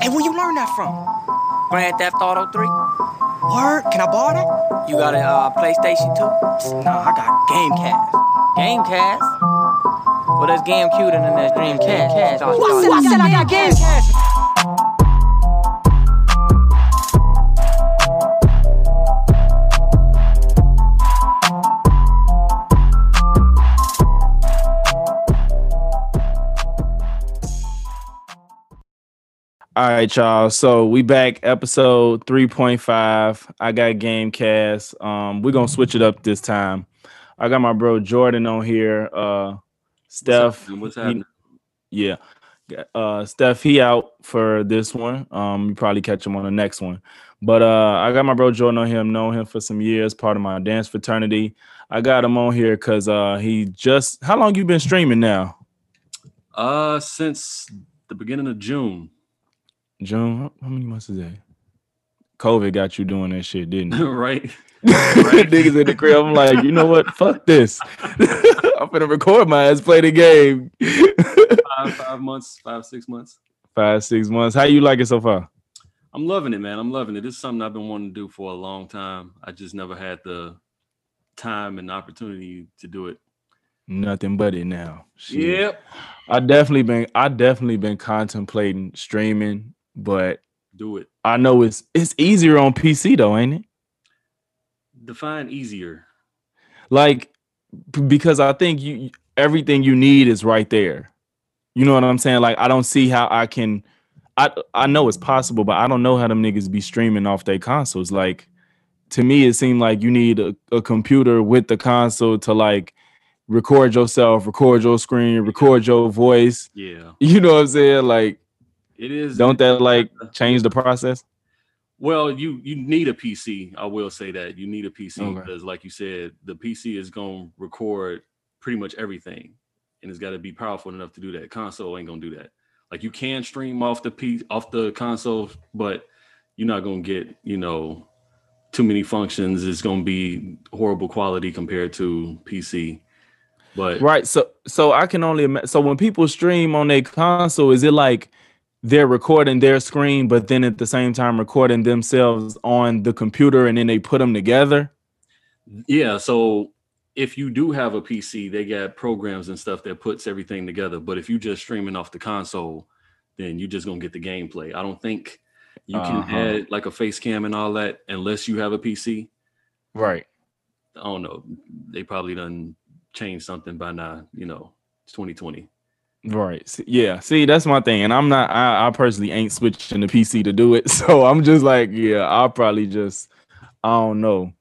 Hey, where you learn that from? Grand Theft Auto 3. Word? Can I borrow that? You got a uh, PlayStation 2? Nah, I got Gamecast. Gamecast? Well, that's GameCube and then there's Dreamcast. Who I said, I said I got Gamecast. All right, y'all. So we back episode 3.5. I got Gamecast. Um, we're gonna switch it up this time. I got my bro Jordan on here. Uh Steph. What's he- happening? yeah. Uh Steph, he out for this one. Um, you probably catch him on the next one. But uh I got my bro Jordan on here. I've known him for some years, part of my dance fraternity. I got him on here because uh he just how long you been streaming now? Uh, since the beginning of June, June, how- how many months is that? COVID got you doing that shit, didn't it? right? Niggas in the crib. I'm like, you know what? Fuck this. I'm gonna record my ass, play the game. Five, five months, five, six months. Five, six months. How you like it so far? I'm loving it, man. I'm loving it. This is something I've been wanting to do for a long time. I just never had the time and opportunity to do it. Nothing but it now. Shit. Yep. I definitely been I definitely been contemplating streaming, but Do it. I know it's it's easier on PC though, ain't it? Define easier. Like because I think you everything you need is right there. You know what I'm saying? Like I don't see how I can I I know it's possible, but I don't know how them niggas be streaming off their consoles. Like to me, it seemed like you need a, a computer with the console to like record yourself, record your screen, record your voice. Yeah. You know what I'm saying? Like, It is. don't that like change the process? Well, you you need a PC. I will say that you need a PC Okay. because, like you said, the PC is going to record pretty much everything, and it's got to be powerful enough to do that. Console ain't gonna do that. Like you can stream off the P off the console, but you're not gonna get you know too many functions. It's gonna be horrible quality compared to PC. But Right. So so I can only imagine. So when people stream on their console, is it like they're recording their screen, but then at the same time recording themselves on the computer, and then they put them together? Yeah, so if you do have a PC, they got programs and stuff that puts everything together. But if you just streaming off the console, then you're just gonna get the gameplay. I don't think you can Uh-huh. add like a face cam and all that unless you have a PC. Right. I don't know. They probably done changed something by now. You know, it's 2020. Right. Yeah. See, that's my thing, and I'm not. I, I personally ain't switching the PC to do it, so I'm just like, yeah, I'll probably just. I don't know.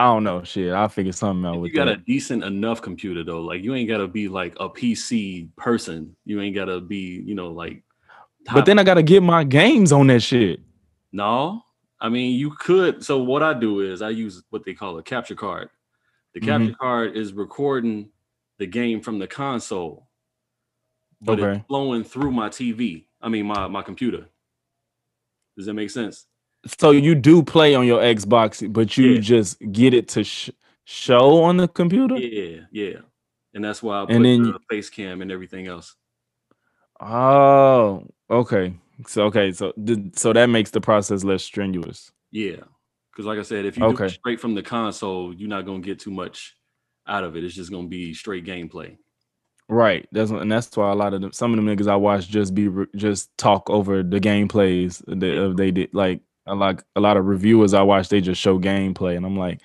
I don't know. Shit, I'll figure something out If with you got that. a decent enough computer though, like you ain't gotta be like a PC person. You ain't gotta be, you know, like. But then I gotta get my games on that shit. No, I mean you could. So what I do is I use what they call a capture card. The mm-hmm. capture card is recording the game from the console, but Okay. it's flowing through my TV. I mean my my computer. Does that make sense? So you do play on your Xbox, but you Yeah. just get it to sh- show on the computer. Yeah, yeah. And that's why I put And then the face cam and everything else. Oh, okay. So okay, so th- so that makes the process less strenuous. Yeah. Because like I said, if you do Okay. it straight from the console, you're not gonna get too much out of it. It's just gonna be straight gameplay. Right. That's and that's why a lot of them, some of them niggas I watch just be just talk over the gameplays. Uh, they did like a lot a lot of reviewers I watch. They just show gameplay, and I'm like,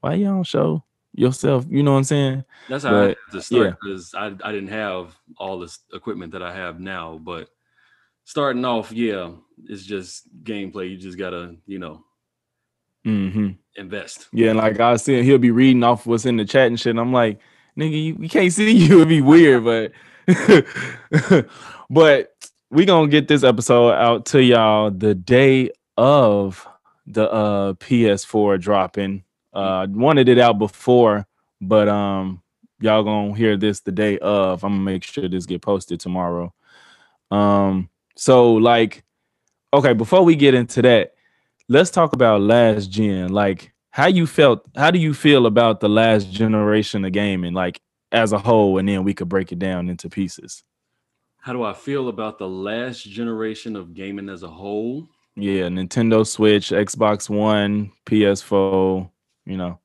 why you don't show yourself? You know what I'm saying? That's how I But, had to start yeah. because I, I didn't have all this equipment that I have now. But starting off, yeah, it's just gameplay. You just gotta, you know, Mm-hmm. invest. Yeah, and like I saying, he'll be reading off what's in the chat and shit. And I'm like, nigga, you, we can't see you. It'd be weird, but but we gonna get this episode out to y'all the day of the uh PS4 dropping. Uh wanted it out before, but um y'all gonna hear this the day of. I'm gonna make sure this get posted tomorrow. Um so like okay, before we get into that, let's talk about last gen. Like how you felt, how do you feel about the last generation of gaming, like as a whole, and then we could break it down into pieces. How do I feel about the last generation of gaming as a whole? Yeah, Nintendo Switch, Xbox One, PS4, you know.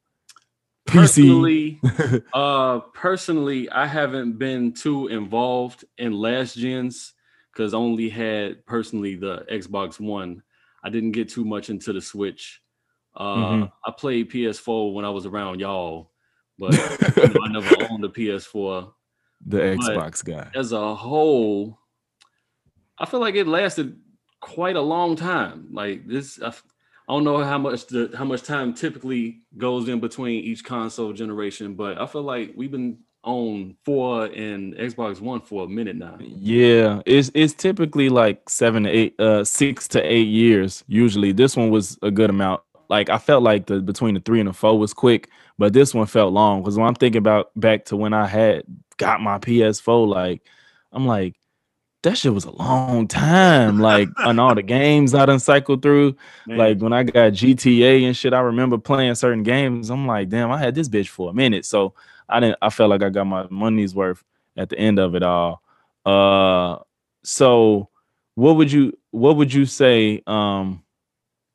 PC. Personally, uh, personally, I haven't been too involved in last gens because I only had personally the Xbox One. I didn't get too much into the Switch. Uh, Mhm. I played PS4 when I was around y'all, but you know, I never owned a PS4. the Xbox guy. As a whole, I feel like it lasted quite a long time. Like this, I don't know how much the how much time typically goes in between each console generation, but I feel like we've been on four and Xbox One for a minute now. Yeah, it's it's typically like seven to eight, uh, six to eight years. Usually, this one was a good amount. Like I felt like the between the three and the four was quick, but this one felt long. Because when I'm thinking about back to when I had got my PS4, like I'm like, that shit was a long time. Like on all the games I done cycled through. Man, Like when I got GTA and shit, I remember playing certain games. I'm like, damn, I had this bitch for a minute. So I didn't I felt like I got my money's worth at the end of it all. Uh so what would you what would you say um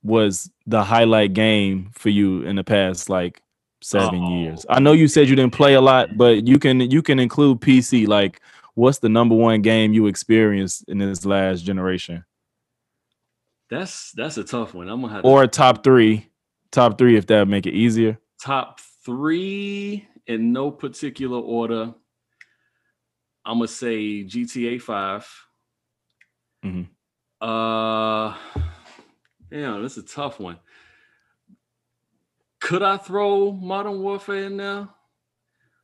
was the highlight game for you in the past like seven years? I know you said you didn't play a lot, but you can you can include PC. Like what's the number one game you experienced in this last generation? that's that's a tough one. I'm gonna have to Or top three. Top three if that make it easier. top three in no particular order. I'm gonna say GTA 5 Mhm. Uh, yeah, this is a tough one. Could I throw Modern Warfare in there?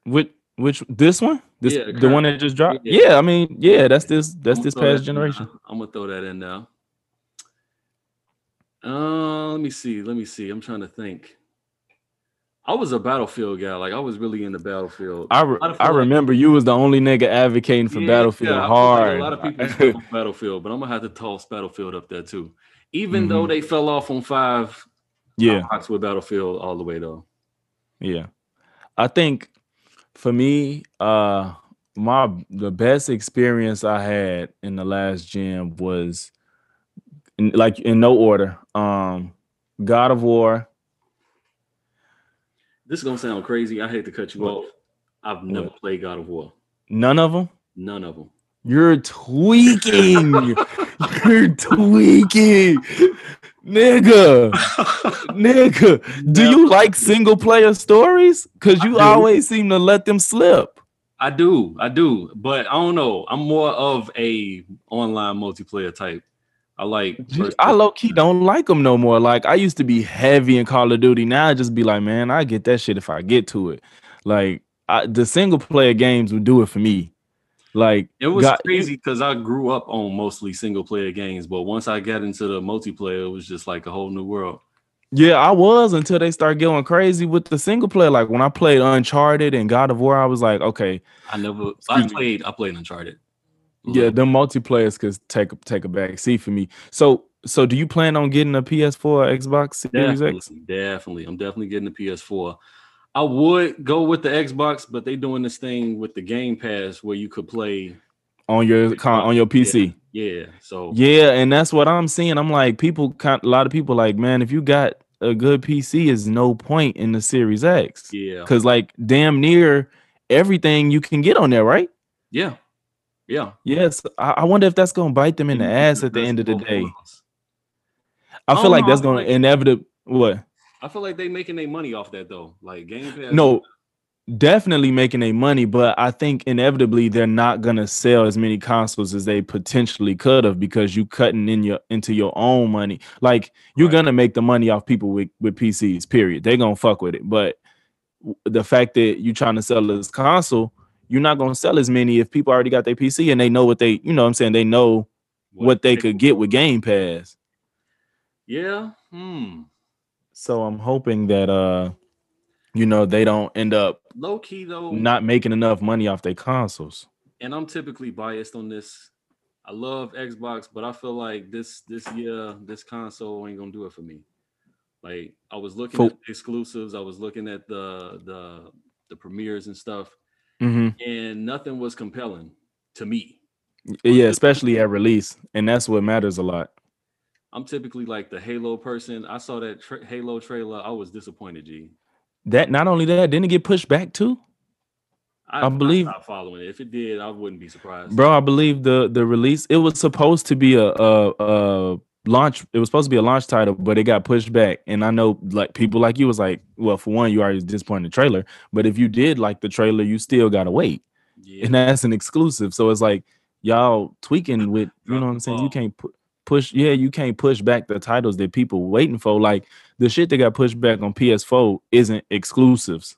Which which this one? This Yeah, the one that just dropped? Yeah. Yeah, I mean, yeah, that's this that's this throw that past generation. I'm gonna throw that in now. Uh, let me see. Let me see. I'm trying to think. I was a Battlefield guy. Like I was really in the Battlefield. I, re- I I like- remember you was the only nigga advocating for Yeah, Battlefield yeah, like hard. a lot of people Battlefield, but I'm gonna have to toss Battlefield up there too. Even though Mhm. they fell off on five, yeah, rocks Battlefield all the way though. yeah. I think for me, uh my the best experience I had in the last gym was in, like in no order. Um God of War, This is gonna sound crazy. I hate to cut you off. I've never What? played God of War. none of them. None of them. You're tweaking. You're tweaking. Nigga. Nigga. Do you like single player stories? Cause you always seem to let them slip. I do, I do, but I don't know. I'm more of a online multiplayer type. I like. I low key don't like them no more. Like I used to be heavy in Call of Duty. Now I just be like, man, I get that shit if I get to it. Like I, the single player games would do it for me. Like It was God- crazy because I grew up on mostly single player games, but once I got into the multiplayer, it was just like a whole new world. Yeah, I was until they start going crazy with the single player. Like when I played Uncharted and God of War, I was like, okay, I never. I played. I played Uncharted. yeah, the multiplayers could take take a back seat for me. So, so do you plan on getting a PS4 or Xbox Series Definitely, X? definitely. I'm definitely getting the PS4. I would go with the Xbox, but they doing this thing with the Game Pass where you could play. on your con- on your PC? Yeah. So Yeah, and that's what I'm seeing. I'm like, people, kind a lot of people, like, man, if you got a good PC, is no point in the Series X yeah, because, like, damn near everything you can get on there, right? yeah, yeah. Yes, I, I wonder if that's gonna bite them in the ass at the end of the day. I feel like that's gonna inevitable. What? I feel like they making their money off that though. Like Game Pass. No, definitely making their money, but I think inevitably they're not gonna sell as many consoles as they potentially could have because you cutting in your into your own money. Like you're Right. gonna make the money off people with with PCs. Period. They're gonna fuck with it, but the fact that you're trying to sell this console, you're not gonna sell as many if people already got their PC and they know what they, you know, what I'm saying they know what they could get with Game Pass. Yeah. Hmm. So I'm hoping that uh, you know, they don't end up Low key though. not making enough money off their consoles. and I'm typically biased on this. I love Xbox, but I feel like this this year this console ain't gonna do it for me. Like I was looking For- at exclusives, I was looking at the the the premieres and stuff, hmm and nothing was compelling to me. Yeah, especially at release, and that's what matters a lot. I'm typically like the Halo person. I saw that tra- Halo trailer. I was disappointed. G. That not only that, didn't it get pushed back too? I, I believe- stopped following it. If it did, I wouldn't be surprised. Bro, I believe the the release it was supposed to be a a, a launch. It was supposed to be a launch title, but it got pushed back. And I know like people like you was like, well, for one, you already disappointed the trailer, but if you did like the trailer, you still gotta wait, yeah, and that's an exclusive. So it's like y'all tweaking with you know what I'm saying. You can't pu- push. Yeah, you can't push back the titles that people waiting for. Like the shit that got pushed back on PS4 isn't exclusives.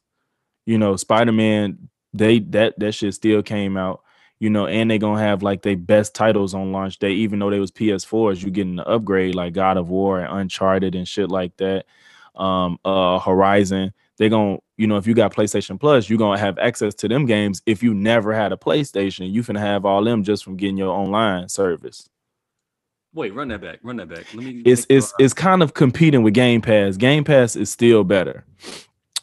You know, Spider Man, they that that shit still came out. You know, and they gonna have like they best titles on launch day, even though they was PS4s. You getting the upgrade like God of War and Uncharted and shit like that. Um, uh, Horizon. They gonna, you know, if you got PlayStation Plus, you gonna have access to them games. If you never had a PlayStation, you can have all them just from getting your online service. Wait, run that back. Run that back. Let me. it's it's it's kind of competing with Game Pass. Game Pass is still better.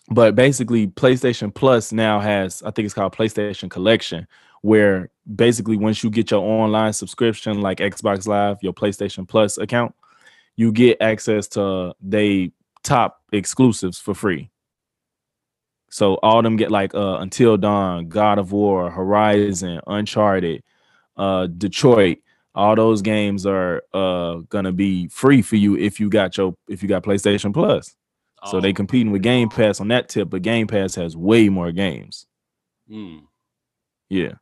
But basically PlayStation Plus now has I think it's called PlayStation Collection where basically once you get your online subscription like Xbox Live, your PlayStation Plus account, you get access to they top exclusives for free. So all them get like uh Until Dawn, God of War, Horizon, Uncharted, uh Detroit, all those games are uh gonna be free for you if you got your if you got PlayStation Plus. So they Oh, competing with Game Pass on that tip, but Game Pass has way more games. mm, Yeah.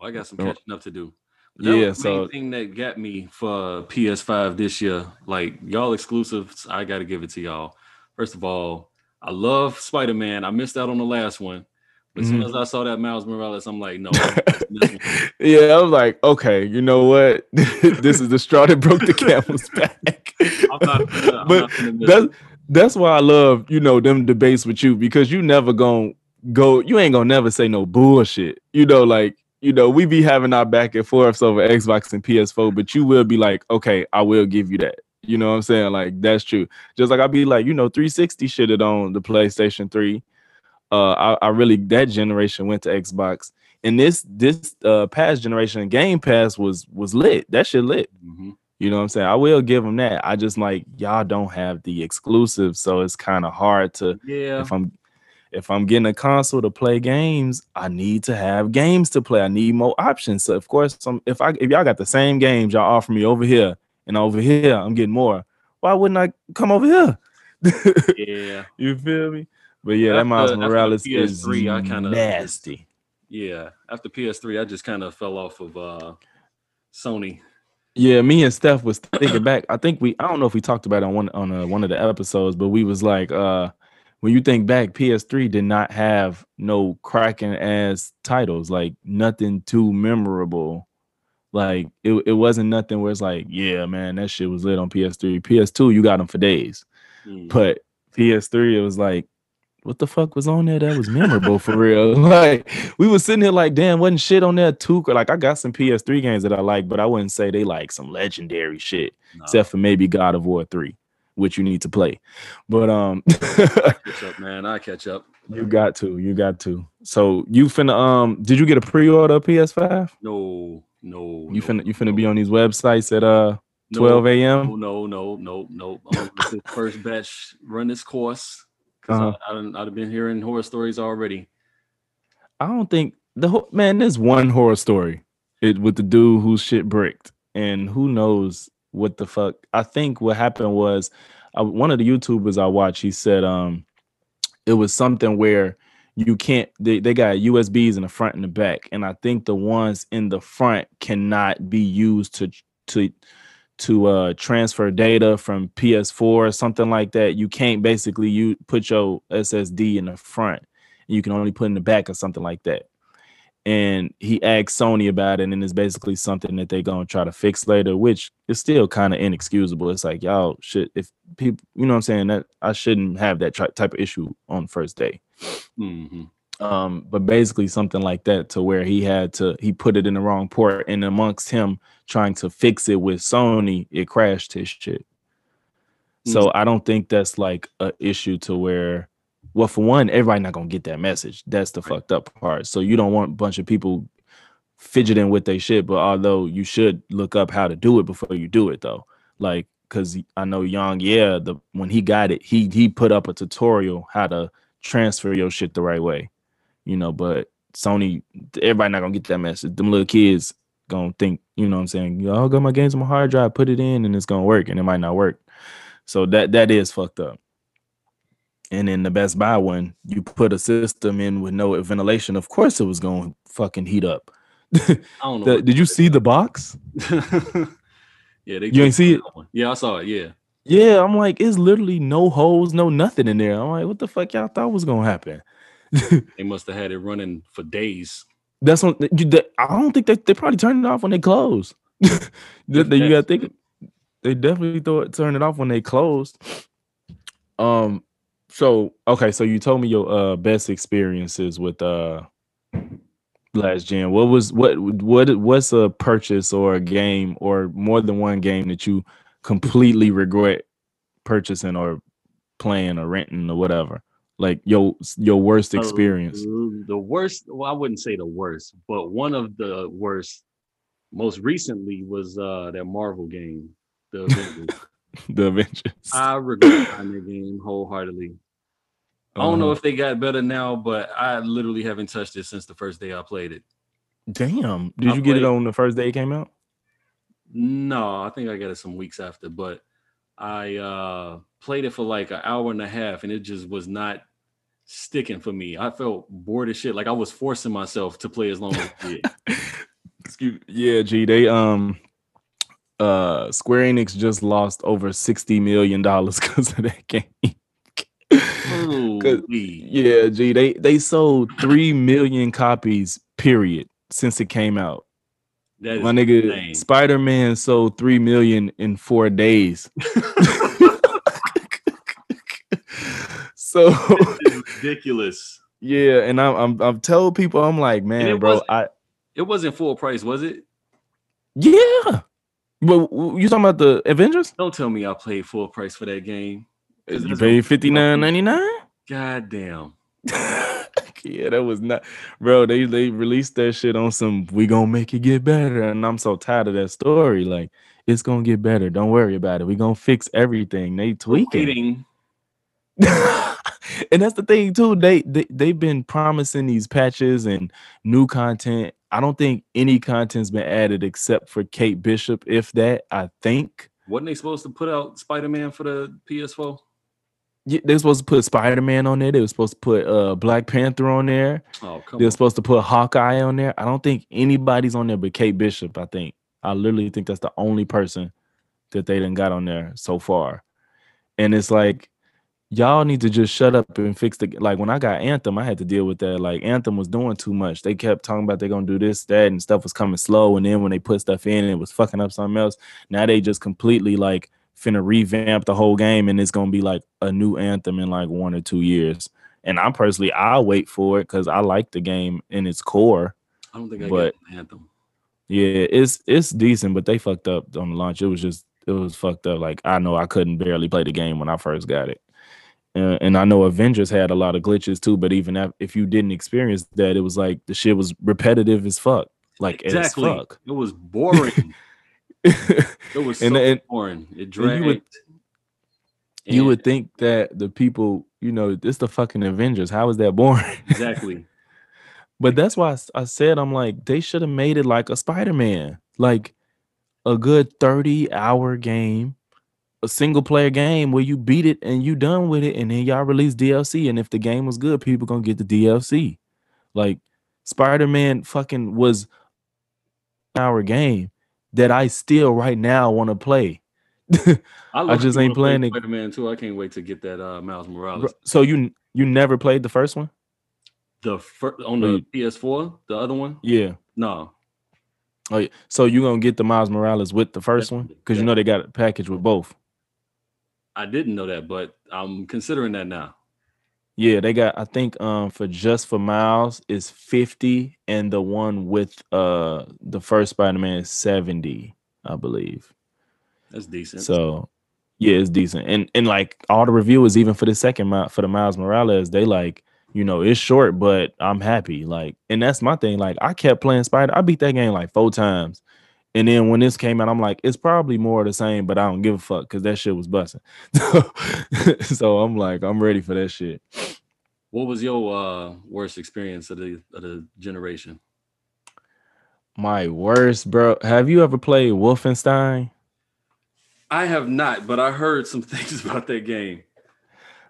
well, I got some catching up to do. Yeah, was the main so- thing that got me for PS5 this year, like y'all exclusives, I got to give it to y'all. First of all, I love Spider Man. I missed out on the last one, as soon Mhm. as I saw that Miles Morales, I'm like, no. I'm missing this one. yeah, I was like, okay, you know what? this is the straw that broke the camel's back. I'm not I'm but that's that's why I love, you know, them debates with you because you never gonna go, you ain't gonna never say no bullshit. You know, like, you know, we be having our back and forths over Xbox and PS4, but you will be like, okay, I will give you that. You know what I'm saying? Like, that's true. Just like I'll be like, you know, 360 should have on the PlayStation 3. Uh, I, I really that generation went to Xbox. And this this uh past generation Game Pass was was lit. That shit lit. Mhm. You know what I'm saying? I will give them that. I just like y'all don't have the exclusive, so it's kind of hard to Yeah. if I'm if I'm getting a console to play games, I need to have games to play. I need more options. So of course, some if I if y'all got the same games y'all offer me over here and over here, I'm getting more. Why wouldn't I come over here? Yeah. you feel me? But yeah, that After- Miles Morales is PS3, I kinda- nasty. Yeah. After PS3, I just kind of fell off of uh Sony. Yeah, me and Steph was thinking back. I think we I don't know if we talked about it on one on uh, one of the episodes, but we was like, uh when you think back, PS3 did not have no cracking ass titles, like nothing too memorable. Like it, it wasn't nothing where it's like, yeah, man, that shit was lit on PS3. PS2, you got them for days. Mm. But PS3, it was like, what the fuck was on there that was memorable for real? Like we was sitting here like, damn, wasn't shit on there too. Like I got some PS3 games that I like, but I wouldn't say they like some legendary shit, Nah, except for maybe God of War 3, which you need to play. But um catch up, man. I catch up. you got to, you got to. So you finna um did you get a pre-order of PS5? No, no. You no, finna you finna no, be on these websites at uh 12 a.m. No, no, no, no, no. I'm gonna let this first batch run this course Uh-huh. I, I I've been hearing horror stories already. I don't think the whole man. There's one horror story it with the dude whose shit bricked, and who knows what the fuck. I think what happened was uh, one of the YouTubers I watched. He said um, it was something where you can't. They they got USBs in the front and the back, and I think the ones in the front cannot be used to to to uh transfer data from PS4 or something like that. You can't basically you put your SSD in the front you can only put in the back or something like that. And he asked Sony about it, and it's basically something that they're gonna try to fix later, which is still kind of inexcusable. It's like y'all should, if people, you know what I'm saying, that I shouldn't have that type of issue on first day. hmm Um, but basically something like that to where he had to he put it in the wrong port, and amongst him trying to fix it with Sony, it crashed his shit. So I don't think that's like a issue to where, well, for one, everybody not gonna get that message. That's the Right. fucked up part. So you don't want a bunch of people fidgeting with their shit. But although you should look up how to do it before you do it, though, like because I know Young, yeah, the when he got it, he he put up a tutorial how to transfer your shit the right way, you know. But Sony, everybody not gonna get that message. Them little kids gonna think, you know what I'm saying? Y'all got my games on my hard drive, put it in, and it's gonna work, and it might not work. So that that is fucked up. And in the Best Buy one, you put a system in with no ventilation. Of course, it was going to fucking heat up. I don't know. The- did you see the box? yeah, they You ain't see it? Yeah, I saw it. Yeah. Yeah, I'm like, it's literally no holes, no nothing in there. I'm like, what the fuck y'all thought was gonna happen? They must have had it running for days. That's what you. They, I don't think they they probably turned it off when they closed. That- that you gotta think they definitely thought turn it off when they closed. Um. So okay, so you told me your uh best experiences with uh last gen. What was what what what's a purchase or a game or more than one game that you completely regret purchasing or playing or renting or whatever? Like your your worst Uh, experience. the worst, well, I wouldn't say the worst, but one of the worst most recently was uh that Marvel game, the Avengers. the Avengers. I regret that game wholeheartedly. I don't know Uh-huh. if they got better now, but I literally haven't touched it since the first day I played it. Damn. Did I you get it on the first day it came out? No, I think I got it some weeks after, but I uh played it for like an hour and a half and it just was not sticking for me. I felt bored as shit. Like I was forcing myself to play as long as I did. Excuse yeah, G. They um uh Square Enix just lost over 60 million dollars because of that game. Yeah, G, they they sold three million copies, period, since it came out. That is My nigga. Spider-Man sold three million in four days. so ridiculous. yeah, and I'm I'm I've told people I'm like, man, bro, I It wasn't full price, was it? yeah. But you talking about the Avengers? Don't tell me I paid full price for that game. You paid fifty nine ninety nine. God damn. yeah, that was not, bro. They they released that shit on some. We gonna make it get better, and I'm so tired of that story. Like it's gonna get better. Don't worry about it. We gonna fix everything. They tweaking, Waiting. and that's the thing too. They they they've been promising these patches and new content. I don't think any content's been added except for Kate Bishop, if that. I think. Wasn't they supposed to put out Spider-Man for the PS4? Yeah, they're supposed to put Spider Man on there. They were supposed to put uh Black Panther on there. Oh, come They're on. supposed to put Hawkeye on there. I don't think anybody's on there but Kate Bishop. I think I literally think that's the only person that they done got on there so far. And it's like y'all need to just shut up and fix the like when I got Anthem, I had to deal with that. Like Anthem was doing too much. They kept talking about they're gonna do this, that, and stuff was coming slow. And then when they put stuff in, it was fucking up something else. Now they just completely like finna revamp the whole game and it's gonna be like a new anthem in like one or two years. And I personally I'll wait for it because I like the game in its core. I don't think I but- got Anthem. Yeah, it's it's decent, but they fucked up on the launch. It was just it was fucked up. Like I know I couldn't barely play the game when I first got it, uh, and I know Avengers had a lot of glitches too. But even if, you didn't experience that, it was like the shit was repetitive as fuck. Like exactly. as fuck. It was boring. it was so And- and- boring. It you would- dragged. you would think that the people, you know, it's the fucking Avengers. How is that boring? exactly. But that's why I, said I'm like they should have made it like a Spider-Man, like a good 30 hour game, a single player game where you beat it and you done with it, and then y'all release DLC. And if the game was good, people gonna get the DLC. Like Spider-Man fucking was our game that I still right now want to play. I, just ain't playing it. Spider-Man too. I can't wait to get that uh Miles Morales. So you you never played the first one? The first on the PS4, the other one? Yeah. No. Oh, yeah. So you gonna get the Miles Morales with the first one? Because you know they got a package with both. I didn't know that, but I'm considering that now. Yeah, they got I think um for just for Miles is 50 and the one with uh the first Spider-Man is 70, I believe. That's decent. So yeah, it's decent. And and like all the reviewers even for the second for the Miles Morales, they like You know, it's short, but I'm happy. Like, and that's my thing. Like, I kept playing Spider. I beat that game like four times. And then when this came out, I'm like, it's probably more of the same, but I don't give a fuck because that shit was busting. so I'm like, I'm ready for that shit. What was your uh, worst experience of the of the generation? My worst, bro. Have you ever played Wolfenstein? I have not, but I heard some things about that game.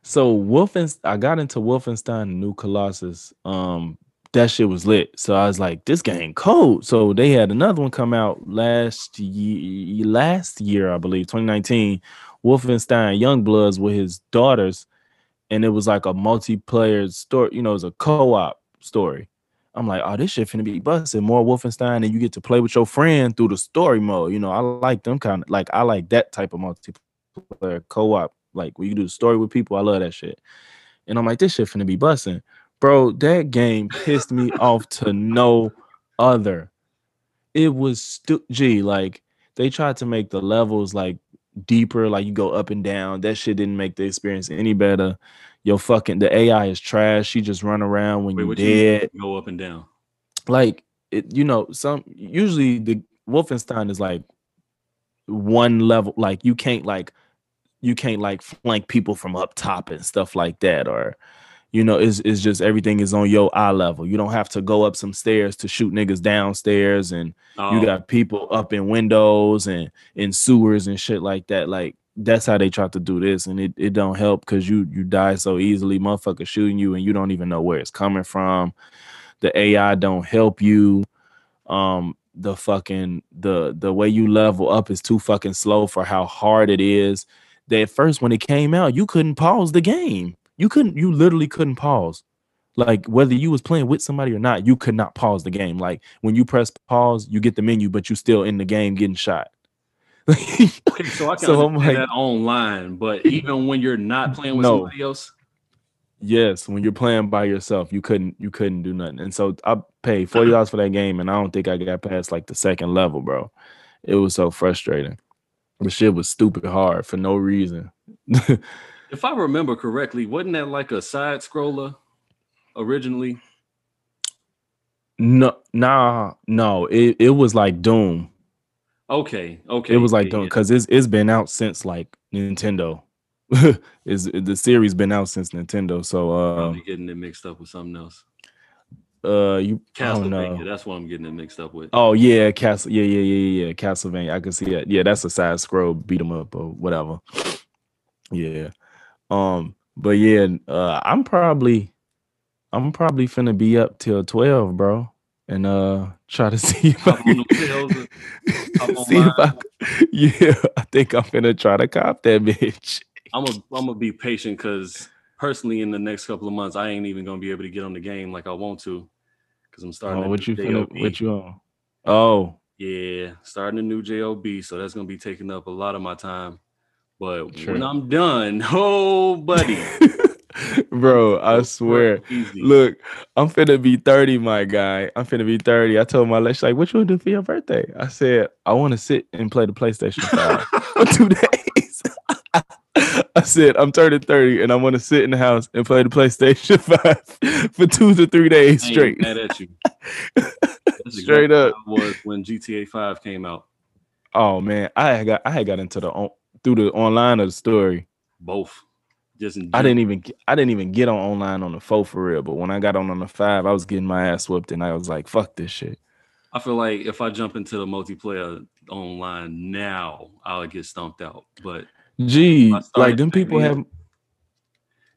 So Wolfenstein, I got into Wolfenstein New Colossus. Um, that shit was lit. So I was like, this game cold. So they had another one come out last year, last year, I believe, 2019. Wolfenstein Youngbloods with his daughters, and it was like a multiplayer story. You know, it was a co-op story. I'm like, oh, this shit finna be busted. More Wolfenstein, and you get to play with your friend through the story mode. You know, I like them kind of like I like that type of multiplayer co-op, like where you do the story with people. I love that shit. And I'm like, this shit finna be busting. Bro, that game pissed me off to no other. It was stu- gee, like they tried to make the levels like deeper, like you go up and down. That shit didn't make the experience any better. Yo, fucking the AI is trash. She just run around when Wait, you what you dead. go up and down? Like it, you know, some usually the Wolfenstein is like one level, like you can't like you can't like flank people from up top and stuff like that, or you know, it's, it's just everything is on your eye level. You don't have to go up some stairs to shoot niggas downstairs, and Oh, you got people up in windows and in sewers and shit like that. Like that's how they try to do this, and it, it don't help because you you die so easily. Motherfucker shooting you, and you don't even know where it's coming from. The AI don't help you. Um, the fucking the the way you level up is too fucking slow for how hard it is. That first when it came out, you couldn't pause the game. You couldn't. You literally couldn't pause. Like whether you was playing with somebody or not, you could not pause the game. Like when you press pause, you get the menu, but you're still in the game getting shot. so I can So I'm like- that online, but even when you're not playing with No. somebody else, Yes, when you're playing by yourself, you couldn't you couldn't do nothing. And so I paid forty dollars for that game, and I don't think I got past like the second level, bro. It was so frustrating. The shit was stupid hard for no reason. if I remember correctly, wasn't that like a side scroller originally? no, nah, no, it, it was like Doom. Okay, okay. It was like yeah, Doom yeah. because it's it's been out since like Nintendo. is the series been out since Nintendo? So uh Probably getting it mixed up with something else. uh you Castlevania, that's what I'm getting it mixed up with. Oh yeah, Castle. Yeah, yeah, yeah, yeah, yeah. Castlevania. I can see that. Yeah, that's a side scroll beat 'em up or whatever. Yeah. Um. But yeah, uh, I'm probably, I'm probably finna be up till twelve, bro, and uh, try to see if I Hop on can, them sales and hop see if I, yeah, I think I'm finna try to cop that bitch. I'm gonna I'm gonna be patient because personally, in the next couple of months, I ain't even gonna be able to get on the game like I want to because I'm starting. Oh, what you finna, what you on? Oh, Yeah, starting a new job, so that's gonna be taking up a lot of my time. But Sure. when I'm done, oh buddy, bro, I swear. easy. Look, I'm finna be 30, my guy. I'm finna be 30. I told my lady, she's like, what you wanna do for your birthday? I said, I wanna sit and play the PlayStation 5 for two days. I said, I'm turning 30 and I wanna sit in the house and play the PlayStation 5 for two to three days straight. mad at you. Straight up. was when GTA 5 came out. Oh man, I had got I had got into the through the online of the story. Both. Just in I didn't even get- I didn't even get on online on the four for real, but when I got on on the five, I was getting my ass whooped and I was like, fuck this shit. I feel like if I jump into the multiplayer online now, I'll get stomped out. But Gee, like them people then. have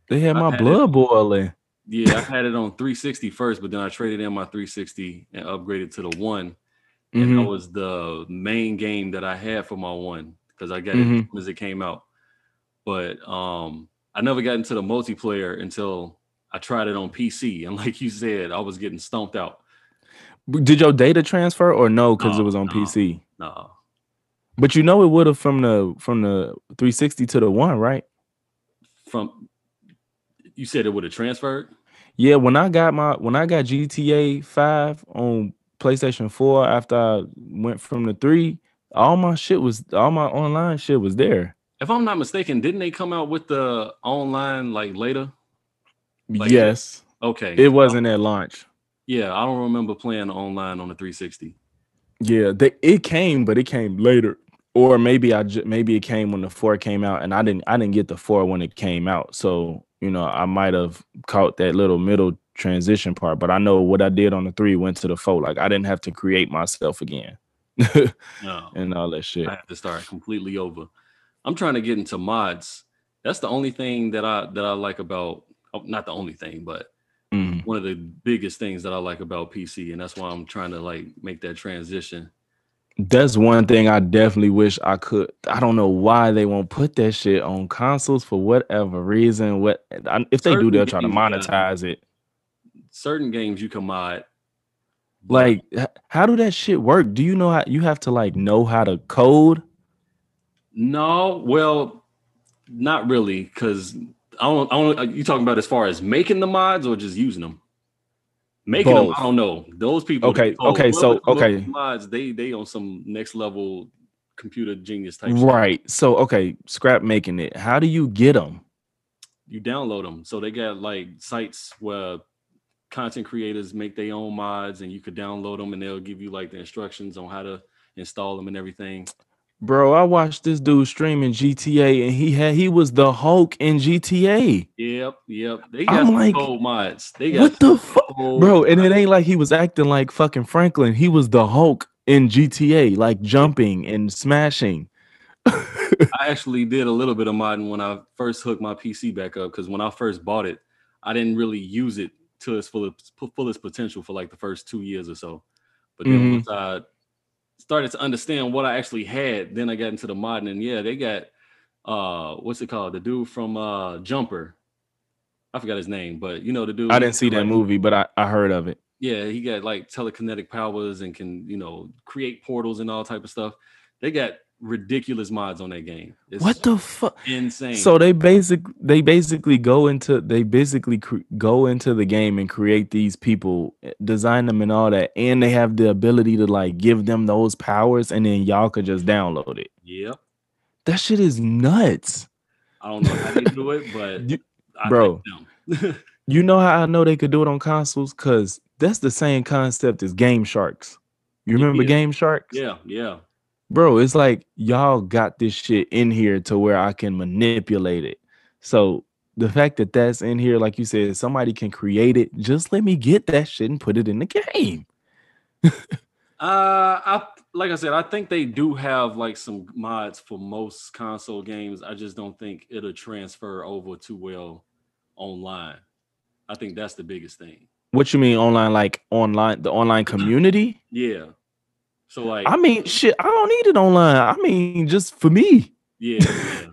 they had I my had it. blood boiling. yeah, I had it on 360 first, but then I traded in my 360 and upgraded to the one. And that Mhm. was the main game that I had for my one because I got it Mhm. as it came out. But um, I never got into the multiplayer until I tried it on PC. And like you said, I was getting stomped out. Did your data transfer or no? Because it was on no. PC. Nah, But you know it would have from the from the 360 to the one, right? from you said it would have transferred. Yeah, when I got my when I got GTA 5 on PlayStation 4 after I went from the three, all my shit was all my online shit was there. If I'm not mistaken, didn't they come out with the online like later? Like- yes. Okay. It wasn't at launch. Yeah, I don't remember playing online on the 360. Yeah, they, it came, but it came later. Or maybe I ju- maybe it came when the four came out, and I didn't I didn't get the four when it came out. So you know I might have caught that little middle transition part. But I know what I did on the three went to the four. Like I didn't have to create myself again No. and all that shit. I have to start completely over. I'm trying to get into mods. That's the only thing that I that I like about oh, not the only thing, but Mhm. one of the biggest things that I like about PC, and that's why I'm trying to like make that transition. That's one thing I definitely wish I could. I don't know why they won't put that shit on consoles for whatever reason. What if they do, they'll try to games, monetize it. Certain games you can mod, Like, how do that shit work? Do you know how you have to like know how to code? no, well, not really, because I don't. I don't. You talking about as far as making the mods or just using them? Making them, I don't know. Those people. Okay, oh, okay, so, whoever come up with okay. mods they they on some next level computer genius type. Right. So, okay, scrap making it. How do you get them? you download them. So they got like sites where content creators make their own mods and you could download them and they'll give you like the instructions on how to install them and everything. Bro, I watched this dude streaming GTA and he had he was the Hulk in GTA. Yep, yep. They I'm got like, cold mods. They got What the fuck? Bro, and it ain't like he was acting like fucking Franklin. He was the Hulk in GTA, like jumping and smashing. I actually did a little bit of modding when I first hooked my PC back up because when I first bought it, I didn't really use it to its fullest fullest potential for like the first two years or so. But then Mhm. once I started to understand what I actually had, then I got into the modding, and yeah, they got uh what's it called? The dude from uh Jumper. I forgot his name, but you know the dude. I didn't see that movie, but I, I heard of it. Yeah, he got like telekinetic powers and can you know create portals and all type of stuff. They got ridiculous mods on that game. It's What the fuck? insane. So they basic they basically go into they basically cre- go into the game and create these people, eh, design them and all that, and they have the ability to like give them those powers, and then y'all could just download it. Yep. That shit is nuts, I don't know how they do it, but You- I bro. You know how I know they could do it on consoles? Cause that's the same concept as Game Sharks. You remember Yeah. Game Sharks? yeah, yeah. Bro it's like y'all got this shit in here to where i can manipulate it so the fact that that's in here like you said somebody can create it just let me get that shit and put it in the game Uh, I like I said, I think they do have like some mods for most console games. I just don't think it'll transfer over too well online. I think that's the biggest thing. what you mean online like online the online community Yeah. So like, i mean shit i don't need it online i mean just for me yeah, yeah.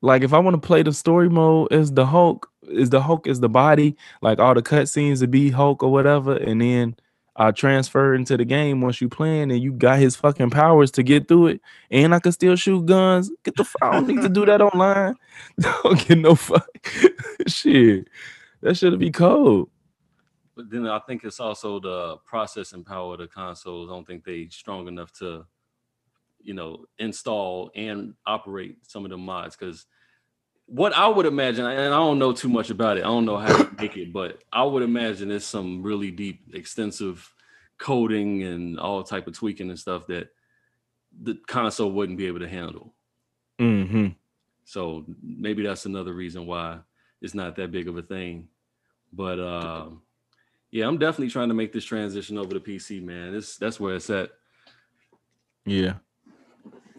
like if i want to play the story mode as the hulk is the hulk is the body like all the cutscenes to be hulk or whatever and then I transfer into the game once you playing and you got his fucking powers to get through it, and I can still shoot guns. Get the f- I don't need to do that online. Don't get no fuck shit. That should be cold. But then I think it's also the processing power of the consoles. I don't think they strong enough to, you know, install and operate some of the mods. Because what I would imagine, and I don't know too much about it, I don't know how to make it, but I would imagine there's some really deep, extensive coding and all type of tweaking and stuff that the console wouldn't be able to handle. hmm So maybe that's another reason why it's not that big of a thing. But um, yeah, I'm definitely trying to make this transition over to PC, man. It's that's where it's at. Yeah.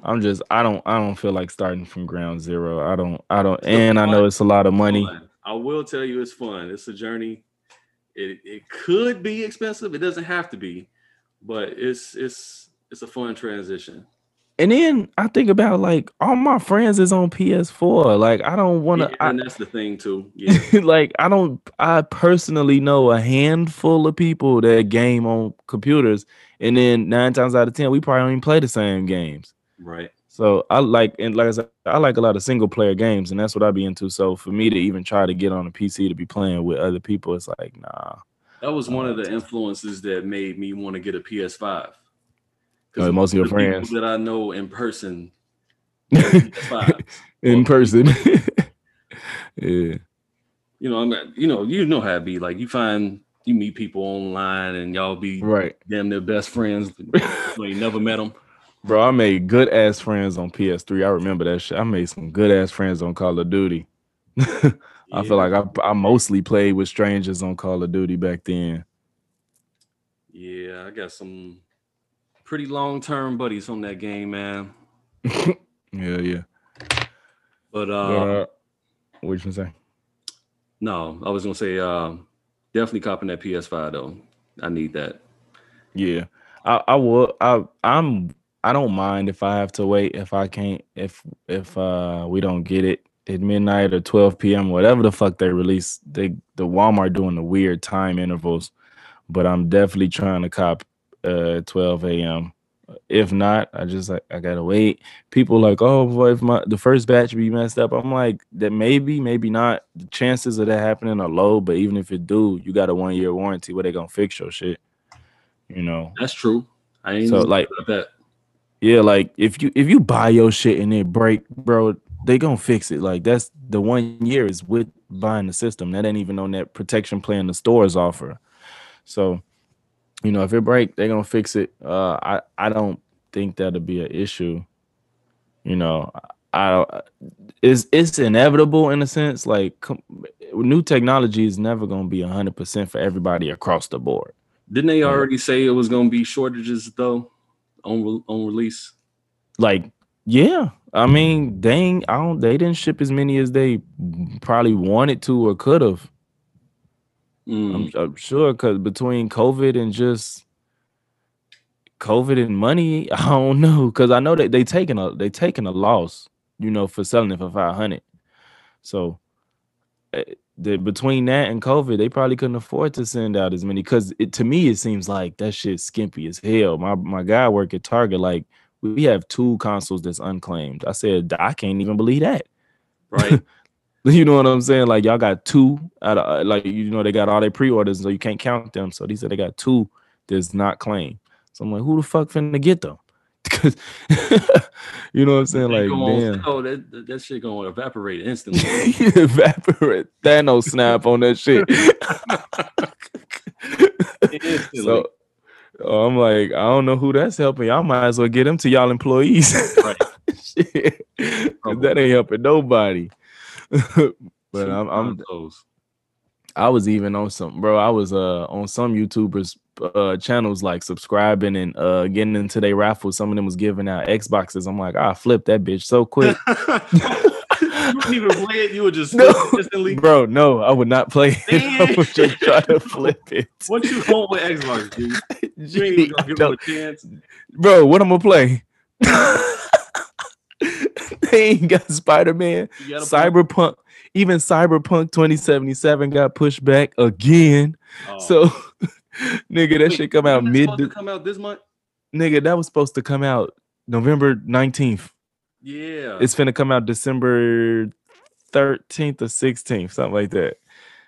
I'm just I don't I don't feel like starting from ground zero. I don't I don't and I know it's a lot of money. I will tell you, it's fun. It's a journey. It it could be expensive. It doesn't have to be, but it's it's it's a fun transition. And then I think about like all my friends is on PS4. Like I don't want Yeah, to and that's the thing too. Yeah, like I don't I personally know a handful of people that game on computers and then 9 times out of 10 we probably don't even play the same games. right. So I like and like I said, I like a lot of single player games and that's what I be into. So for me to even try to get on a PC to be playing with other people it's like nah. That was one of uh, the influences that made me want to get a PS5. Oh, most of your friends. that I know in person, In person. yeah. you know, I mean, you know, you know how it be. Like you find you meet people online and y'all be Right. damn their best friends. you never met them. Bro, I made good ass friends on PS3. I remember that shit. I made some good ass friends on Call of Duty. I feel like I, I mostly played with strangers on Call of Duty back then. Yeah, I got some pretty long term buddies on that game, man. Yeah, yeah. But uh, Uh, what you gonna say? no, I was gonna say uh, definitely copping that PS5 though. I need that. Yeah, I I will. I I'm I don't mind if I have to wait if I can't if if uh we don't get it at midnight or 12 p.m. whatever the fuck they release. They the Walmart doing the weird time intervals, but I'm definitely trying to cop uh 12 a.m. If not, I just like I gotta wait. People like, oh, boy, if my the first batch be messed up, I'm like that maybe, maybe not. The chances of that happening are low, but even if it do, you got a one year warranty where they gonna fix your shit. You know, That's true. I ain't So, like that. yeah, like if you if you buy your shit and it break, bro, they gonna fix it. Like that's the one year is with buying the system. That ain't even on that protection plan the stores offer. So, you know, if it break, they're gonna fix it. Uh, I I don't think that'll be an issue. You know, I don't. It's it's inevitable in a sense. Like com- new technology is never gonna be hundred percent for everybody across the board. Didn't they already say it was gonna be shortages though on re- on release? like yeah i mean dang i don't they didn't ship as many as they probably wanted to or could have Mm, I'm, I'm sure because between covid and just covid and money i don't know because i know that they taking a they taking a loss you know for selling it for 500 so eh, the, between that and covid they probably couldn't afford to send out as many because it to me it seems like that shit's skimpy as hell. My my guy work at target like we have two consoles that's unclaimed. I said i can't even believe that. Right. you know what I'm saying? Like y'all got two out of uh, like you know they got all their pre-orders, so you can't count them. So they said they got two that's not claimed. So I'm like, who the fuck finna get them? Because you know what I'm saying? They Like, damn, sale, that, that shit gonna evaporate instantly. evaporate. Thanos snap on that shit. So oh, I'm like, I don't know who that's helping. Y'all might as well get them to y'all employees. Right. Shit. that ain't helping nobody. but I'm, I'm close. I was even on some bro. I was uh on some YouTubers uh channels like subscribing and uh getting into their raffles. Some of them was giving out Xboxes. I'm like, I flip that bitch so quick. you wouldn't even play it. You would just No. instantly. bro, no, I would not play it. I would just try to flip it. What you want with Xbox, dude? You ain't Gee, gonna give don't- a chance. bro, what I'm gonna play? got Spider-Man, You play- Cyberpunk, even Cyberpunk 2077 got pushed back again. Oh. So nigga, that Wait, shit come out mid come out this month. nigga, that was supposed to come out November 19th. Yeah, It's finna come out December 13th or 16th, something like that.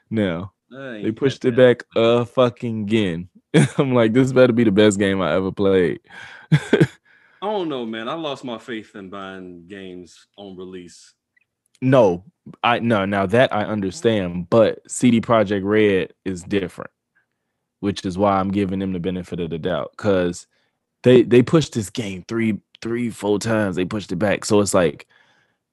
Now they pushed it back a fucking again. I'm like, this better be the best game I ever played. I don't know, man. I lost my faith in buying games on release. no, I no, now that I understand, but CD Projekt Red is different, which is why I'm giving them the benefit of the doubt. Cause they they pushed this game three, three, four times. They pushed it back. So it's like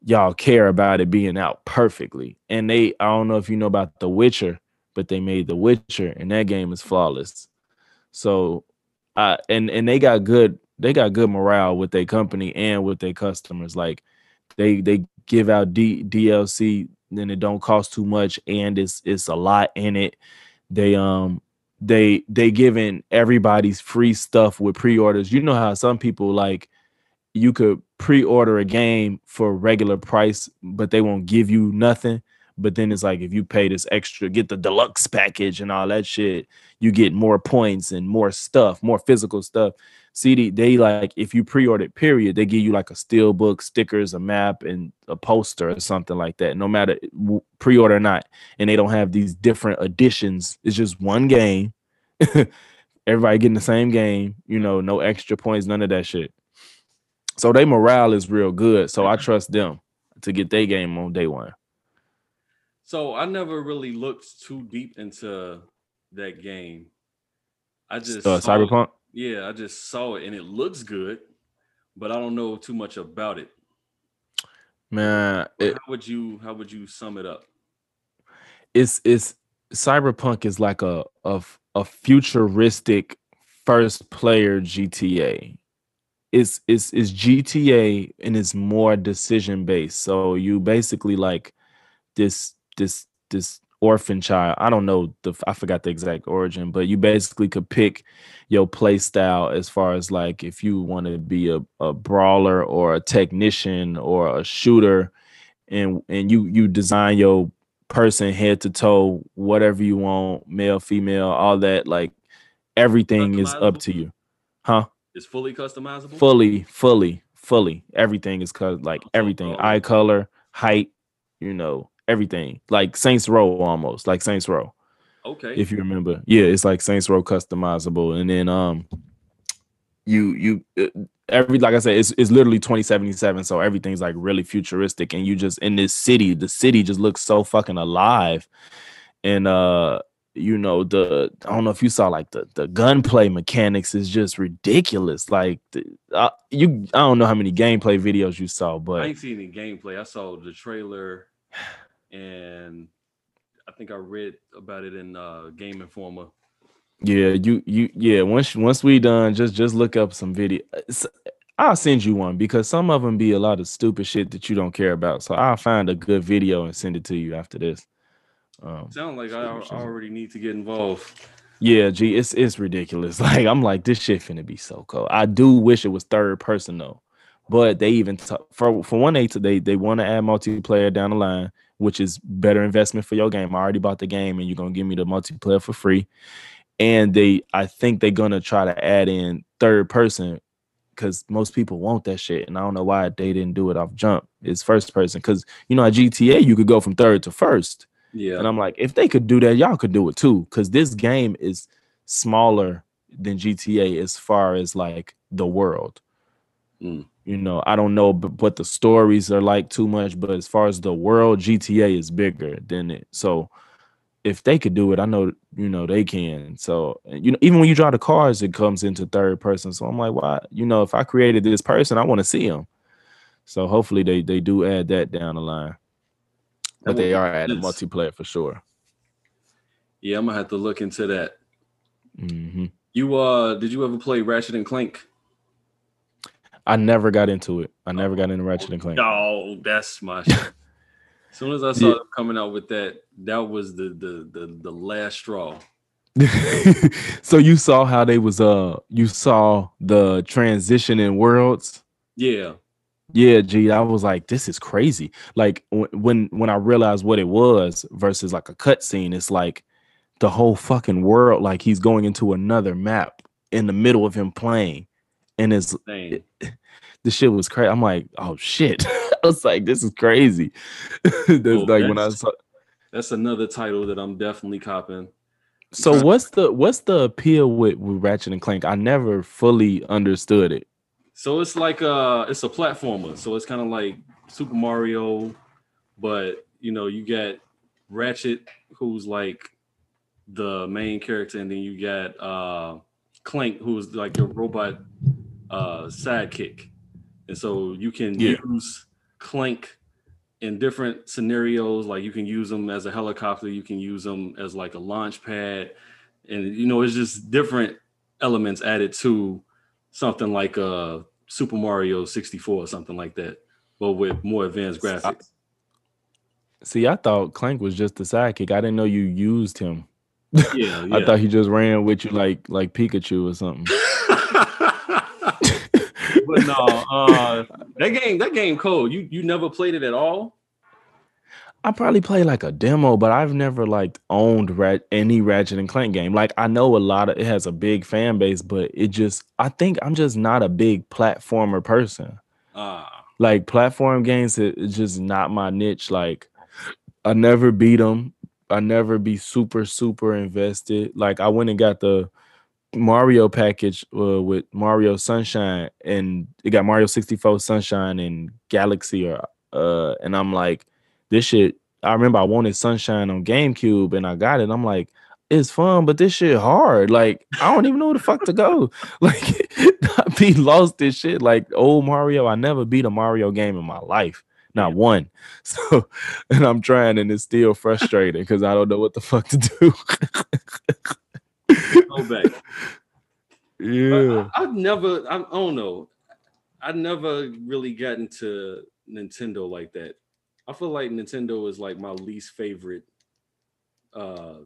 y'all care about it being out perfectly. And they I don't know if you know about The Witcher, but they made The Witcher and that game is flawless. So uh and and they got good they got good morale with their company and with their customers. Like they they give out D, DLC then it don't cost too much and it's it's a lot in it. They um they they giving everybody's free stuff with pre-orders. You know how some people like you could pre-order a game for regular price, but they won't give you nothing. But then it's like if you pay this extra, get the deluxe package and all that shit, you get more points and more stuff, more physical stuff. CD, they like if you pre-order period, they give you like a steel book, stickers, a map, and a poster or something like that. No matter pre-order or not, and they don't have these different editions. It's just one game. Everybody getting the same game. You know, no extra points, none of that shit. So their morale is real good. So I trust them to get their game on day one. So I never really looked too deep into that game. I just Uh, it. Cyberpunk. Yeah, I just saw it and it looks good, but I don't know too much about it. Man, it, how would you how would you sum it up? it's it's cyberpunk is like a a, a futuristic first player gta it's it's it's gta and it's more decision based so you basically like this this this orphan child. I don't know the i forgot the exact origin but you basically could pick your play style as far as like if you want to be a, a brawler or a technician or a shooter and and you you design your person head to toe whatever you want male female all that like everything is up to you. Huh? It's fully customizable. fully fully fully. Everything is cuz like everything. eye color height you know everything like saints row almost like saints row. Okay. if you remember. Yeah it's like saints row customizable. And then um you you uh, every like i said it's, it's literally 2077 so everything's like really futuristic. And you just in this city the city just looks so fucking alive. And uh you know the i don't know if you saw like the the gunplay mechanics is just ridiculous. Like the, uh, you i don't know how many gameplay videos you saw but I ain't seen any gameplay. I saw the trailer, and I think I read about it in uh, Game Informer. Yeah, you you yeah. Once once we done, just just look up some video. It's- I'll send you one because some of them be a lot of stupid shit that you don't care about. So I'll find a good video and send it to you after this. Um, Sound like I, I already need to get involved. yeah, gee, it's it's ridiculous. Like I'm like this shit finna be so cool. I do wish it was third person though, but they even t- for for one they they they want to add multiplayer down the line, which is better investment for your game. I already bought the game and you're gonna give me the multiplayer for free. And they, I think they're gonna try to add in third person because most people want that shit, and I don't know why they didn't do it off jump. It's first person because you know at GTA you could go from third to first. Yeah. And I'm like, if they could do that, y'all could do it too. Cause this game is smaller than GTA as far as like the world. Mm. You know, I don't know what the stories are like too much, but as far as the world, GTA is bigger than it. So if they could do it, I know you know they can. So you know, even when you drive the cars, it comes into third person. So I'm like, why? You know, if I created this person, I want to see him. So hopefully they they do add that down the line. But they are adding multiplayer for sure. Yeah, I'm gonna have to look into that. hmm You uh, did you ever play Ratchet and Clank? I never got into it. I never got into Ratchet and Clank. Oh, that's my. as soon as I saw Yeah. them coming out with that, that was the the the, the last straw. so you saw how they was uh you saw the transition in worlds. Yeah, Yeah, gee, I was like, this is crazy. Like w- when when I realized what it was versus like a cutscene, it's like the whole fucking world, like he's going into another map in the middle of him playing, and it's dang. the shit was crazy. I'm like, oh shit. I was like, this is crazy. That's like when I saw That's another title that I'm definitely copping. So what's the what's the appeal with, with Ratchet and Clank? I never fully understood it. So it's like uh it's a platformer. So it's kind of like Super Mario, but you know, you got Ratchet who's like the main character, and then you got uh Clank who's like your robot uh sidekick. And so you can Yeah. use Clank in different scenarios, like you can use them as a helicopter, you can use them as like a launch pad, and you know, it's just different elements added to something like uh Super Mario 64 or something like that, but with more advanced graphics. See, I thought Clank was just the sidekick. I didn't know you used him. Yeah, I thought he just ran with you like like Pikachu or something. But no, uh that game, that game code, you you never played it at all? I probably play like a demo, but I've never like owned rat any Ratchet and Clank game. Like I know a lot of it has a big fan base, but it just I think I'm just not a big platformer person. Ah, like platform games it- it's just not my niche like i never beat them i never be super super invested like i went and got the mario package uh, with mario sunshine and it got mario 64 sunshine and galaxy or uh and i'm like this shit I remember I wanted Sunshine on GameCube and I got it. I'm like, it's fun, but this shit hard. Like, I don't even know where the fuck to go. Like, I be lost this shit. Like old Mario, I never beat a Mario game in my life. Not one. So, and I'm trying, and it's still frustrating because I don't know what the fuck to do. Go back. yeah. I, have never. I, I don't know. I've never really gotten into Nintendo like that. I feel like Nintendo is like my least favorite. Uh,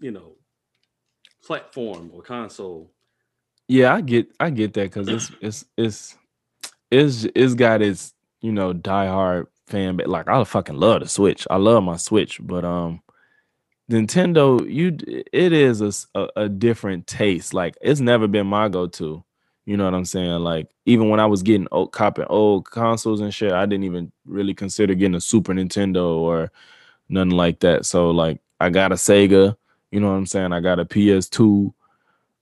you know, platform or console. Yeah, I get I get that because it's it's it's it's it's got its you know diehard fan but like I fucking love the Switch. I love my Switch, but um Nintendo, you it is a, a- a different taste. Like it's never been my go-to. You know what I'm saying? Like even when I was getting old copping old consoles and shit, I didn't even really consider getting a Super Nintendo or nothing like that. So like I got a Sega, you know what I'm saying? I got a PS2.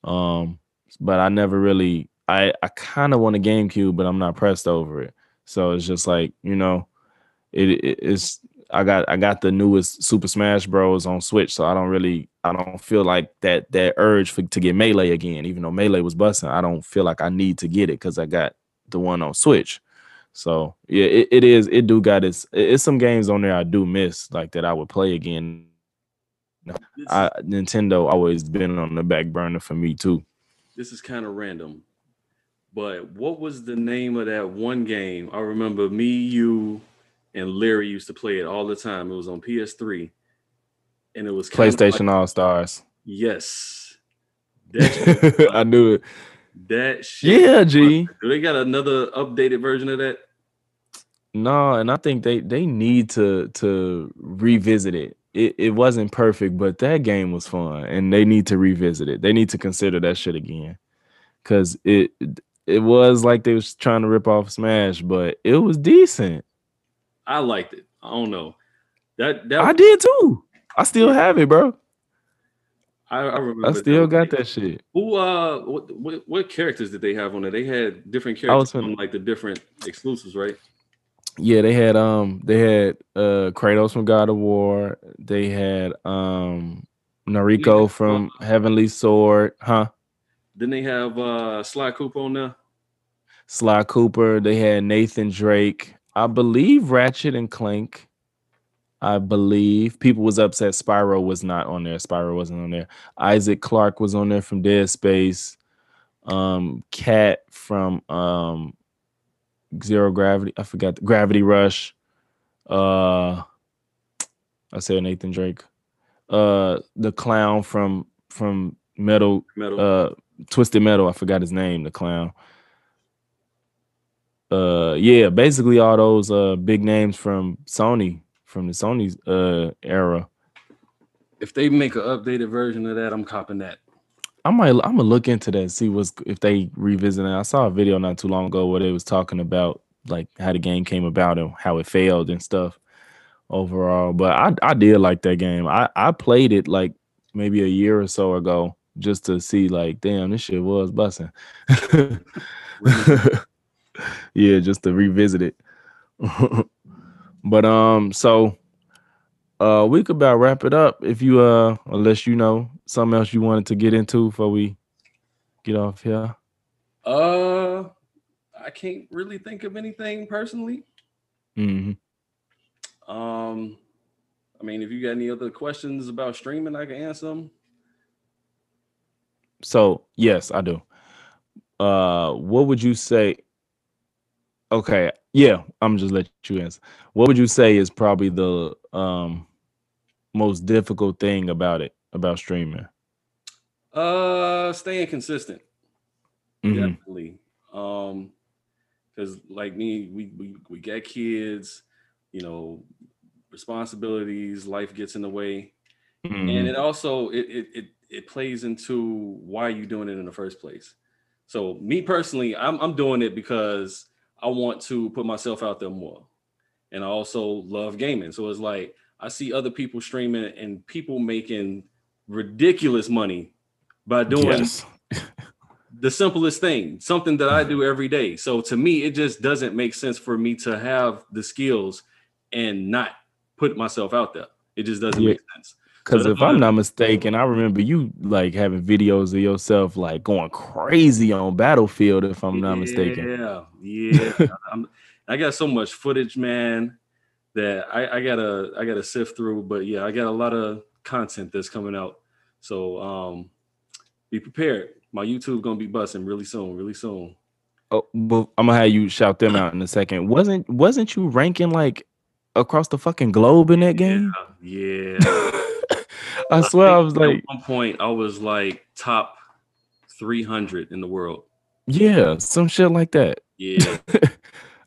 Um, but I never really I I kind of want a GameCube, but I'm not pressed over it. So it's just like, you know, it, it it's I got I got the newest Super Smash Bros on Switch, so I don't really I don't feel like that that urge for, to get Melee again, even though Melee was busting. I don't feel like I need to get it because I got the one on Switch. So yeah, it, it is it do got its it's some games on there I do miss like that I would play again. I Nintendo always been on the back burner for me too. this is kind of random, but what was the name of that one game? I remember me, you, and Larry used to play it all the time. It was on PS3, and it was kinda like- PlayStation All Stars. yes, that I knew it. that shit. Yeah, G. Do they got another updated version of that? No, and I think they they need to to revisit it. It it wasn't perfect, but that game was fun, and they need to revisit it. They need to consider that shit again, cause it it was like they was trying to rip off Smash, but it was decent. I liked it. I don't know. That that I did too. I still have it, bro. I, I remember. I still got that. that shit. Who uh what, what what characters did they have on there? They had different characters on like the different exclusives, right? Yeah, they had um they had uh Kratos from God of War. They had um Nariko Yeah. from Heavenly Sword, huh? Didn't they have uh Sly Cooper on there? Sly Cooper. They had Nathan Drake. I believe Ratchet and Clank. I believe people was upset Spyro was not on there. Spyro wasn't on there. Isaac Clarke was on there from Dead Space. Um, Kat from um Zero Gravity. I forgot Gravity Rush. Uh, I said Nathan Drake. Uh, the clown from from Metal Metal. uh Twisted Metal. I forgot his name, the clown. Uh yeah, basically all those uh big names from Sony, from the Sony's uh era. if they make an updated version of that, I'm copping that. I might I'm gonna look into that and see what's if they revisit it. I saw a video not too long ago where they was talking about like how the game came about and how it failed and stuff overall. But I I did like that game. I I played it like maybe a year or so ago just to see like damn this shit was busting. yeah, just to revisit it. but um, so uh, we could about wrap it up if you uh, unless you know something else you wanted to get into before we get off here. Uh, I can't really think of anything personally. hmm Um, I mean, if you got any other questions about streaming, I can answer them. So yes, I do. Uh, what would you say? Okay, yeah, I'm just let you answer. What would you say is probably the um most difficult thing about it about streaming? Uh, staying consistent. Mhm. definitely um because like me we, we we got kids you know responsibilities life gets in the way and Mhm. it also it, it it it plays into why you doing it in the first place so me personally i'm, I'm doing it because i want to put myself out there more and i also love gaming so it's like i see other people streaming and people making ridiculous money by doing Yes. the simplest thing, something that I do every day. So to me, it just doesn't make sense for me to have the skills and not put myself out there. It just doesn't Yeah. make sense. Because if I'm not mistaken, I remember you like having videos of yourself like going crazy on Battlefield. If I'm not mistaken. Yeah, yeah. I'm, got so much footage, man, that I, I gotta I gotta sift through. But yeah, I got a lot of content that's coming out. So um be prepared. My YouTube gonna be busting really soon, really soon. Oh, well, I'm gonna have you shout them out in a second. Wasn't wasn't you ranking like across the fucking globe in that game? Yeah. I swear I was think like, at one point I was like top 300 in the world. yeah, some shit like that. Yeah.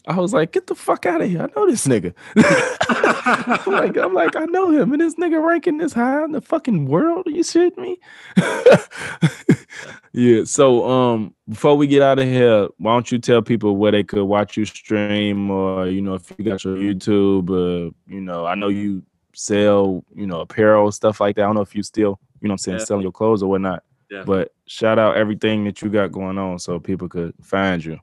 I was like, get the fuck out of here. I know this nigga. I'm like, I'm like, I know him, and this nigga ranking this high in the fucking world. Are you shitting me? yeah. So, um, before we get out of here, why don't you tell people where they could watch you stream, or you know, if you got your YouTube, uh, you know, I know you sell, you know, apparel stuff like that. I don't know if you still, you know, what I'm saying, selling your clothes or whatnot. Definitely. But shout out everything that you got going on, so people could find you.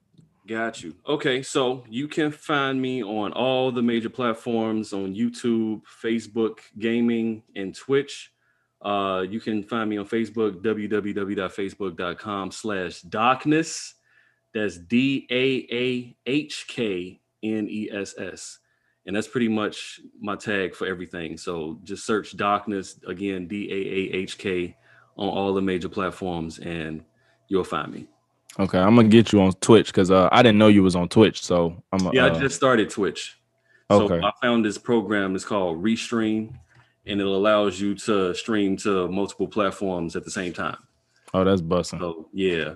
Got you. Okay, so you can find me on all the major platforms on YouTube, Facebook, gaming, and Twitch. Uh, you can find me on Facebook, www.facebook.com slash Daahkness. That's D-A-A-H-K-N-E-S-S. And that's pretty much my tag for everything. So just search Daahkness again, D-A-A-H-K on all the major platforms, and you'll find me. Okay, I'm gonna get you on Twitch because uh, I didn't know you was on Twitch, so I'm. Yeah, uh, I just started Twitch. Okay. So I found this program. It's called Restream, and it allows you to stream to multiple platforms at the same time. Oh, that's busting. So yeah,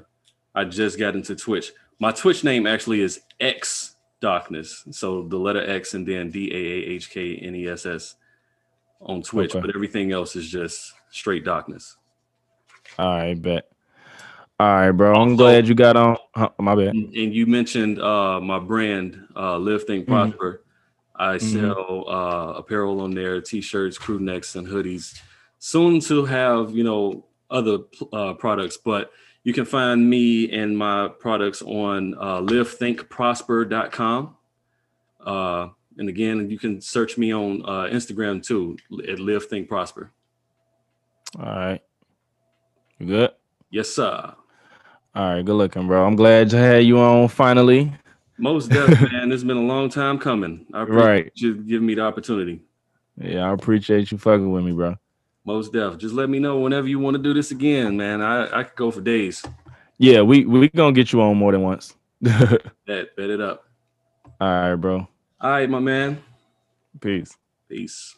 I just got into Twitch. My Twitch name actually is X Daahkness. So the letter X and then D A A H K N E S S on Twitch, Okay. but everything else is just straight Daahkness. All right, bet. All right, bro. I'm Also- glad you got on. Huh, my bad. And you mentioned uh, my brand, uh, Live Think Mhm. Prosper. I Mhm. sell uh, apparel on there, t-shirts, crew necks, and hoodies. Soon to have you know other uh, products, but you can find me and my products on uh, livethinkprosper.com. Uh, and again, you can search me on uh, Instagram too at Live Think Prosper. All right. You good? Yes, sir. All right, good looking, bro. I'm glad to have you on finally. Most definitely, man. It's been a long time coming. I appreciate Right. you giving me the opportunity. Yeah, I appreciate you fucking with me, bro. Most def. Just let me know whenever you want to do this again, man. I, I could go for days. Yeah, we we gonna get you on more than once. Bet, bet it up. All right, bro. All right, my man. Peace. Peace.